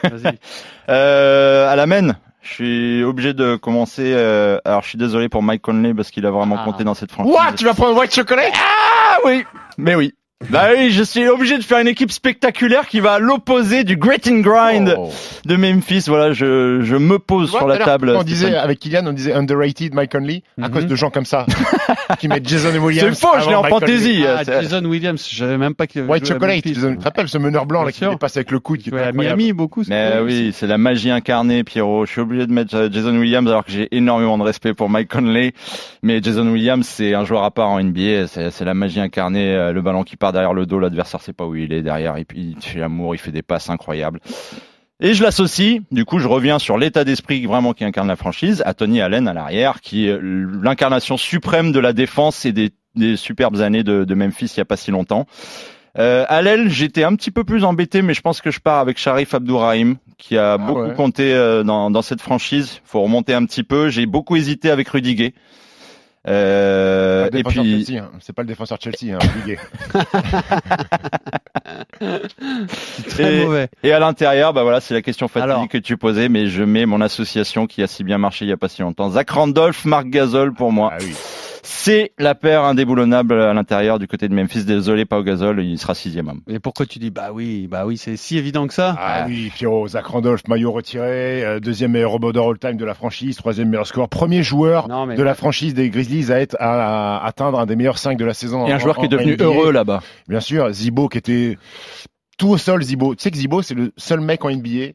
Vas-y. Euh, à la main, je suis obligé de commencer. euh, alors, je suis désolé pour Mike Conley parce qu'il a vraiment Ah. compté dans cette franchise. What Tu vas prendre White Chocolate Ah oui, mais oui. Bah oui, je suis obligé de faire une équipe spectaculaire qui va à l'opposé du grit and grind Oh. de Memphis. Voilà, je, je me pose vois, sur la table. On Stéphane. disait avec Kylian, on disait underrated Mike Conley à Mhm. cause de gens comme ça qui mettent Jason Williams. C'est faux, je l'ai en fantaisie. Ah, Jason Williams, je savais même pas qu'il White Chocolate, tu te rappelles ce meneur blanc là qui sûr. dépasse avec le coude qui à. Miami beaucoup. Mais oui, c'est la magie incarnée, Pierrot. Je suis obligé de mettre euh, Jason Williams alors que j'ai énormément de respect pour Mike Conley. Mais Jason Williams, c'est un joueur à part en NBA. C'est c'est la magie incarnée. euh, Le ballon qui part derrière le dos, l'adversaire sait pas où il est derrière. Et puis il fait l'amour, il fait des passes incroyables. Et je l'associe, du coup je reviens sur l'état d'esprit vraiment qui incarne la franchise, à Tony Allen à l'arrière, qui est l'incarnation suprême de la défense et des, des superbes années de, de Memphis il y a pas si longtemps. Euh, à l'aile, j'étais un petit peu plus embêté, mais je pense que je pars avec Sharif Abdourahim, qui a beaucoup ouais. compté euh, dans, dans cette franchise. Faut remonter un petit peu. J'ai beaucoup hésité avec Rudy Gay. Euh, et puis, Chelsea, hein. c'est pas le défenseur de Chelsea, hein. Très et- mauvais. Et à l'intérieur, bah voilà, c'est la question fatidique Alors. que tu posais, mais je mets mon association qui a si bien marché il y a pas si longtemps. Zach Randolph, Marc Gasol pour moi. Ah oui. C'est la paire indéboulonnable à l'intérieur du côté de Memphis. Désolé, pas au Gasol, il sera sixième homme. Et pourquoi tu dis bah oui, bah oui, c'est si évident que ça Ah oui, Pierrot, Zach Randolph, maillot retiré, euh, deuxième meilleur rebondeur all-time de la franchise, troisième meilleur score, premier joueur Non, mais- de la franchise des Grizzlies à être à, à atteindre un des meilleurs 5 de la saison. Et un en- joueur qui est en devenu NBA. heureux là-bas. Bien sûr, Zibo qui était tout au sol, Zibo. Tu sais que Zibo, c'est le seul mec en NBA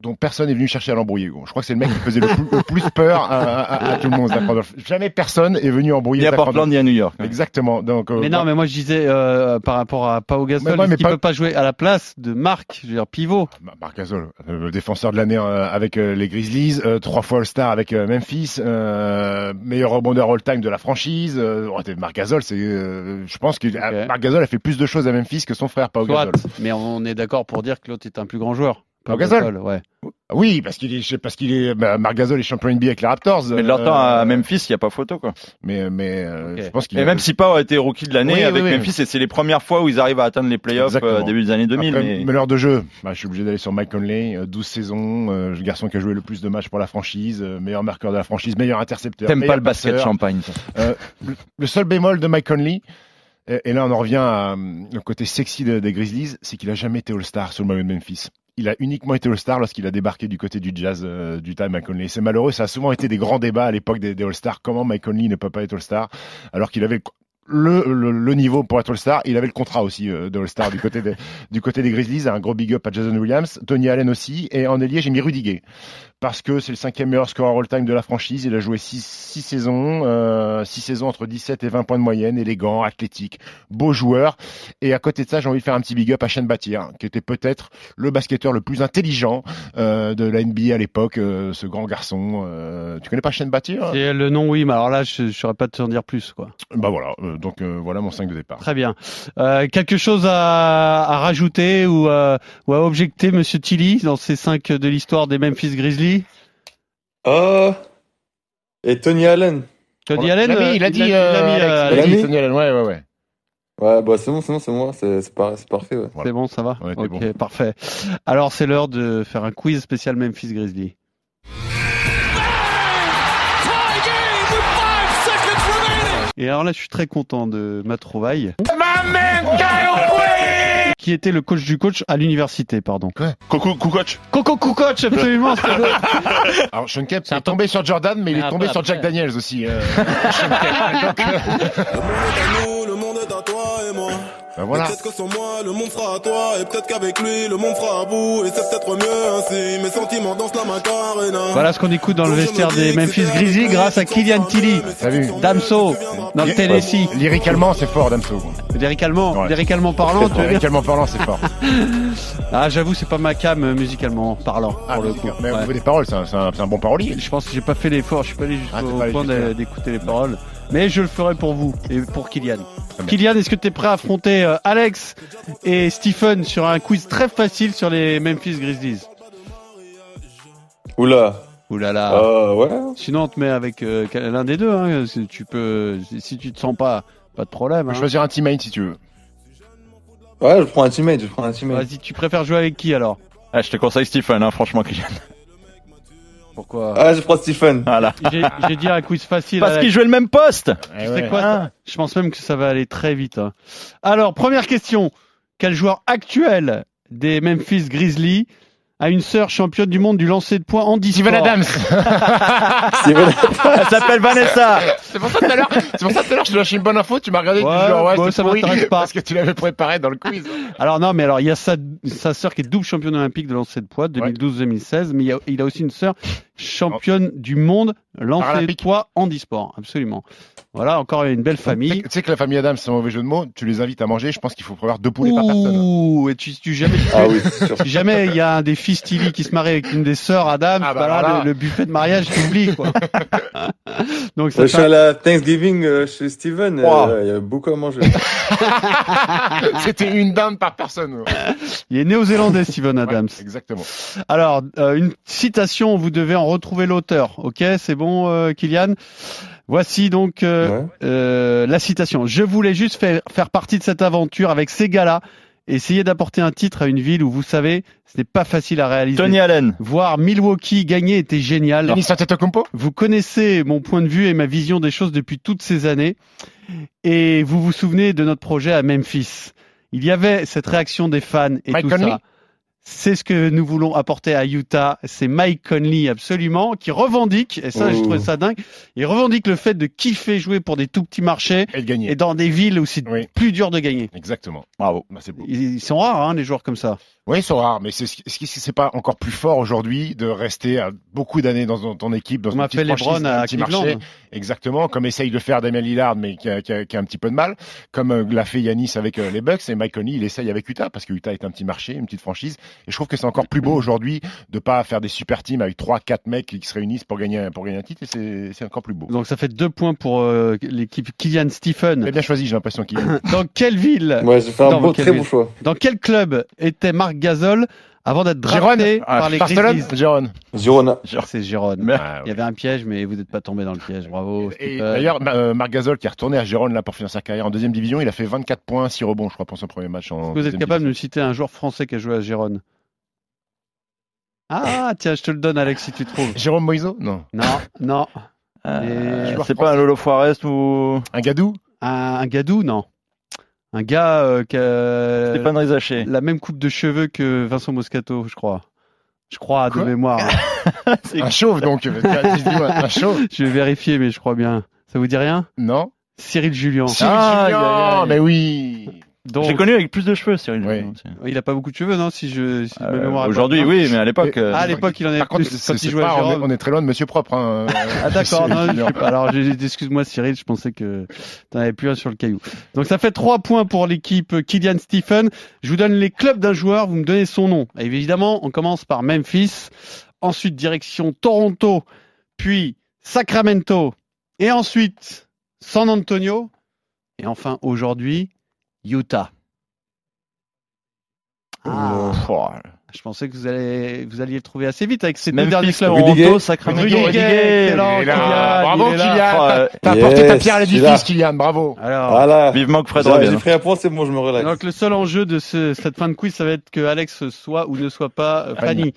dont personne n'est venu chercher à l'embrouiller. Je crois que c'est le mec qui faisait le plus, le plus peur à, à- à tout le monde, Zach Randolph. Jamais personne est venu embrouiller Ni à Portland, Randolph. ni à New York. Exactement. Donc, euh, Mais non, mais moi je disais euh, par rapport à Pau Gasol, Mais ouais, mais peut pas jouer à la place de Marc, je veux dire pivot? Bah, Marc Gasol, euh, défenseur de l'année euh, avec euh, les Grizzlies, euh, trois fois All-Star avec euh, Memphis, euh, meilleur rebondeur all-time de la franchise. Euh, oh, Marc Gasol, c'est, euh, je pense que Marc Gasol a fait plus de choses à Memphis que son frère Pau Gasol. mais on est d'accord pour dire que l'autre est un plus grand joueur. Pau Gasol Gasol, ouais. Oui, parce qu'il est, parce qu'il est, bah, est champion NBA avec les Raptors. Mais de leur euh, temps à Memphis, il n'y a pas photo, quoi. Mais, mais euh, je pense qu'il Et a- même si Pau a été rookie de l'année Oui, avec oui, oui. Memphis, et c'est les premières fois où ils arrivent à atteindre les playoffs euh, début des années 2000. Après, mais... meneur de jeu, bah, je suis obligé d'aller sur Mike Conley, euh, 12 saisons, euh, le garçon qui a joué le plus de matchs pour la franchise, euh, meilleur marqueur de la franchise, meilleur intercepteur. T'aimes pas le basket passeur. champagne. Euh, le, seul bémol de Mike Conley, et, là on en revient euh, le côté sexy de- des Grizzlies, c'est qu'il a jamais été All-Star sur le maillot de Memphis. Il a uniquement été All-Star lorsqu'il a débarqué du côté du Jazz euh, du time Mike Conley. C'est malheureux, ça a souvent été des grands débats à l'époque des, All-Stars. Comment Mike Conley ne peut pas être All-Star alors qu'il avait le, le, le niveau pour être All-Star. Il avait le contrat aussi euh, de All-Star du côté des, du côté des Grizzlies. Un gros big up à Jason Williams, Tony Allen aussi. Et en ailier, j'ai mis Rudy Gay parce que c'est le cinquième meilleur scoreur all-time de la franchise. Il a joué six, six saisons, euh, six saisons entre 17 et 20 points de moyenne, élégant, athlétique, beau joueur. Et à côté de ça, j'ai envie de faire un petit big up à Shane Battier, qui était peut-être le basketteur le plus intelligent euh, de la NBA à l'époque, euh, ce grand garçon. Euh, tu connais pas Shane Battier hein? Et le nom, oui, mais alors là, je ne saurais pas te en dire plus, quoi. Bah voilà, euh, donc euh, voilà mon 5 de départ. Très bien. Euh, quelque chose à, à rajouter ou à, ou à objecter, Monsieur Tilly, dans ces cinq de l'histoire des Memphis Grizzlies? Ah. Et Tony Allen. Tony Allen, euh, il a dit, il euh, a euh, dit. Tony Allen, ouais, ouais, ouais. Ouais, bah c'est bon, c'est bon, c'est moi, c'est c'est par- c'est parfait. Ouais. C'est bon, ça va? Était Ok, bon. parfait. Alors, c'est l'heure de faire un quiz spécial Memphis Grizzlies. Et alors là, je suis très content de ma trouvaille. Qui était le coach du coach à l'université, pardon. Coucou, coach. Coco coach, absolument. Alors Sean Kemp C'est un est tombé sur Jordan, mais il est tombé après- sur Jack Daniels aussi. euh, Sean Kemp. Donc, euh, Le monde est à nous, le monde est à toi et. Ben voilà. Peut-être que sans moi, le monde fera à toi, et peut-être qu'avec lui, le monde fera à vous, et c'est peut-être mieux ainsi. Mes sentiments dansent la Macarena. Voilà ce qu'on écoute dans le vestiaire des Memphis Grizzlies grâce à Kylian Tilly. Vu Damso, dans le Tennessee. Lyricalement, c'est fort, Damso. Lyricalement, Ouais. lyricalement parlant, tu Lyricalement parlant, c'est fort. Ah, j'avoue, c'est pas ma cam euh, musicalement parlant, Ah, pour le mais coup. mais au Ouais. niveau des paroles, c'est un, bon parolier. Je pense que j'ai pas fait l'effort, je suis pas allé jusqu'au Ah, allé point d'écouter les paroles. Mais je le ferai pour vous et pour Kylian. Kylian, est-ce que tu es prêt à affronter euh, Alex et Stephen sur un quiz très facile sur les Memphis Grizzlies? Oula. Ouh là là. Euh, ouais. Sinon, on te met avec euh, l'un des deux. Hein. Si tu peux, si- tu te sens pas, pas de problème. Peux hein. choisir un teammate si tu veux. Ouais, je prends un teammate, je prends un teammate. Vas-y, tu préfères jouer avec qui alors? Ah, je te conseille Stephen, hein, franchement, Kylian. Pourquoi Ah, je prends Stephen. Voilà. J'ai j'ai dit un quiz facile. Parce Alex. qu'ils jouaient le même poste. Eh Tu sais ouais. quoi ça- Je pense même que ça va aller très vite. hein. Alors, première question. Quel joueur actuel des Memphis Grizzlies a une sœur championne du monde du lancer de points en 10 Steven Adams. Elle s'appelle Vanessa. c'est pour ça tout à l'heure. C'est pour ça tout à l'heure je te lâchais une bonne info. Tu m'as regardé. Ouais, tu dis genre, ouais, ça m'intéresse pas. Parce que tu l'avais préparé dans le quiz. Alors non, mais alors il y a sa, sa sœur qui est double championne olympique de lancer de poids 2012-2016, mais il, y a, il a aussi une sœur championne du monde lancer de poids en e-sport, absolument. Voilà, encore une belle famille. Tu sais que la famille Adams, c'est un mauvais jeu de mots. Tu les invites à manger. Je pense qu'il faut prévoir deux poulets par personne. Ouh, et tu, tu jamais, Ah oui, jamais il y a un des fils Tilly qui se marie avec une des sœurs Adam, Ah bah là. le, le buffet de mariage, tu oublies quoi. Donc ça je suis à la Thanksgiving euh, chez Steven. euh, Wow. Il y a beaucoup à manger. C'était une dinde par personne. il est néo-zélandais Steven Adams. Ouais, exactement. Alors, euh, une citation, vous devez en retrouver l'auteur. Ok, c'est bon, euh, Kylian? Voici donc euh, Ouais. euh, la citation. Je voulais juste faire, faire partie de cette aventure avec ces gars-là. Essayer d'apporter un titre à une ville où vous savez, ce n'est pas facile à réaliser. Tony Allen. Voir Milwaukee gagner était génial. Denis Antetokounmpo Vous connaissez mon point de vue et ma vision des choses depuis toutes ces années. Et vous vous souvenez de notre projet à Memphis. Il y avait cette réaction des fans et Mike tout Conley ça. C'est ce que nous voulons apporter à Utah. C'est Mike Conley, absolument, qui revendique, et ça, Oh. je trouvais ça dingue, il revendique le fait de kiffer jouer pour des tout petits marchés et de gagner. et dans des villes où c'est Oui. plus dur de gagner. Exactement. Bravo. Bah, c'est beau. Ils ils sont rares, hein, les joueurs comme ça. Oui, ils sont rares, mais c'est ce qui ce qui- c'est pas encore plus fort aujourd'hui de rester beaucoup d'années dans ton- ton équipe, dans On une m'a petite fait franchise, Lebron un petit Cleveland. marché. Exactement, comme essaye de faire Damien Lillard, mais qui a, qui a- qui a un petit peu de mal, comme euh, l'a fait Yanis avec euh, les Bucks et Mike Conley, il essaye avec Utah parce que Utah est un petit marché, une petite franchise. Et je trouve que c'est encore plus beau aujourd'hui de pas faire des super teams avec trois, quatre mecs qui se réunissent pour gagner pour gagner un titre. Et c'est c'est encore plus beau. Donc ça fait deux points pour euh, l'équipe Kylian Stephen. J'ai bien choisi, j'ai l'impression qu'il. Dans quelle ville, Ouais, j'ai fait un beau, très but. beau choix. dans quel club était Marc Gasol avant d'être Jérôme drafté Ah, par les Barcelone, Grizzlies Jérôme. Girona. C'est. Mais- Ah, Il y avait un piège, mais vous n'êtes pas tombé dans le piège. Bravo. Et d'ailleurs, euh, Marc Gasol qui est retourné à Gérone là pour finir sa carrière en deuxième division, il a fait 24 points, 6 rebonds, je crois, pour son premier match en. Est-ce que vous êtes capable de citer un joueur français qui a joué à Gérone Ah, tiens, je te le donne, Alex, si tu trouves. Jérôme Moiseau Non. Non, non. Euh, c'est pas un Lolo Forest ou Un Gadou? Un, un gadou, non. Un gars euh, qui a Stéphane Rizaché. la même coupe de cheveux que Vincent Moscato, je crois. Je crois, de mémoire. C'est- Un chauve donc. Un chauve je vais vérifier, mais je crois bien. Ça vous dit rien? Non Cyril Julien. Cyril Ah, Julien, mais oui Donc, J'ai connu avec plus de cheveux, Cyril. Oui. Il a pas beaucoup de cheveux, non Si je, si Euh, Aujourd'hui, oui, mais à l'époque. euh, Ah, à l'époque, il en avait Par contre, plus c'est- quand c'est il jouait à pas- on, est, on est très loin de Monsieur Propre. Hein. Ah d'accord. Alors excuse-moi Cyril, je pensais que t'en avais plus un sur le caillou. Donc ça fait trois points pour l'équipe Kylian Stephen. Je vous donne les clubs d'un joueur, vous me donnez son nom. Et évidemment, on commence par Memphis, ensuite direction Toronto, puis Sacramento, et ensuite San Antonio, et enfin aujourd'hui Utah. Ah, oh, je pensais que vous allez vous alliez le trouver assez vite avec ces deux derniers clubs. Toronto, Sacramento. Kylian, Bravo. Kylian T'as apporté ta pierre à l'édifice. Kylian, bravo Alors, Voilà. Vivement que Fred J'ai revienne. j'ai pris un point, c'est bon, je me relaxe. Donc le seul enjeu de ce- cette fin de quiz, ça va être que Alex soit ou ne soit pas euh, Fanny.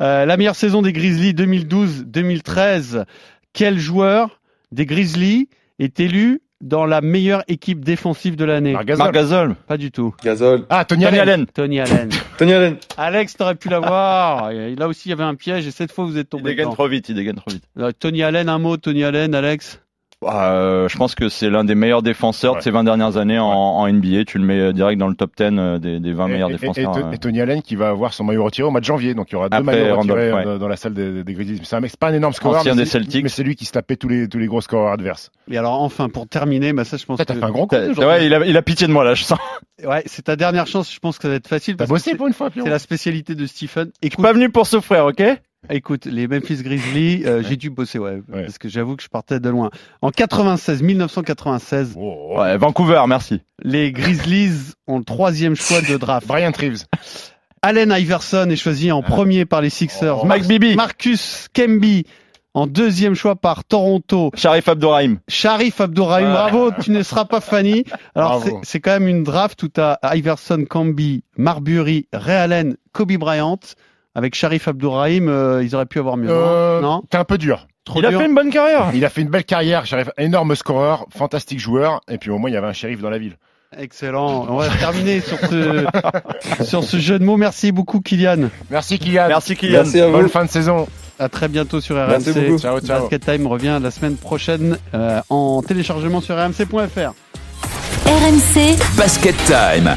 Euh, la meilleure saison des Grizzlies 2012-2013. Quel joueur des Grizzlies est élu dans la meilleure équipe défensive de l'année Marc Gasol. Marc Gasol. Pas du tout. Gazol. Ah, Tony, Tony Allen. Allen. Tony Allen. Tony Allen. Alex, t'aurais pu l'avoir. Là aussi, il y avait un piège et cette fois, vous êtes Il tombé dégaine dedans. trop vite, il dégaine trop vite. Euh, Tony Allen, un mot. Tony Allen, Alex. Bah, euh, je pense que c'est l'un des meilleurs défenseurs Ouais. de ces 20 dernières années en, en NBA. Tu le mets euh, direct dans le top 10 euh, des, des 20 Et- meilleurs et- et- défenseurs. et, euh. et Tony Allen qui va avoir son maillot retiré au mois de janvier, donc il y aura deux Après maillots Randolph, retirés ouais. dans, la salle des, des Grizzlies. C'est un mec, c'est pas un énorme scoreur, Ancien mais des c'est- Celtics. mais c'est lui qui se tapait tous les tous les gros scoreurs adverses. Et alors, enfin, pour terminer, bah, ça, je pense T'as que fait un grand coup. Il a, il a pitié de moi là, je sens. ouais, c'est ta dernière chance. Je pense que ça va être facile. T'as bossé c'est- pour une fois, Pierrot C'est la spécialité de Stephen. Je suis pas venu pour souffrir, ok? Écoute, les Memphis Grizzlies, euh, j'ai dû bosser, ouais, Ouais. parce que j'avoue que je partais de loin. En 96, 1996, Oh, oh. Ouais, Vancouver, merci. les Grizzlies ont le troisième choix de draft. Brian Treves. Allen Iverson est choisi en premier par les Sixers. Oh. Mike Bibby. Marcus Kemby en deuxième choix par Toronto. Sharif Abdourahim. Sharif Abdourahim, Ouais. bravo, tu ne seras pas Fanny. Alors c'est- quand même une draft où tu as Iverson, Camby, Marbury, Ray Allen, Kobe Bryant. Avec Sharif Abdourahim, euh, ils auraient pu avoir mieux. Euh, non, non T'es un peu dur. Trop Il a fait une bonne carrière. Il a fait une belle carrière, Sheriff, énorme scoreur, fantastique joueur, et puis au moins il y avait un shérif dans la ville. Excellent. On va terminer sur ce, sur ce jeu de mots. Merci beaucoup, Kylian. Merci Kylian. Merci Kylian. Merci à vous. Bonne fin de saison. À très bientôt sur Merci RMC. beaucoup. Ciao, ciao. Basket Time revient la semaine prochaine euh, en téléchargement sur rmc.fr. RMC Basket Time.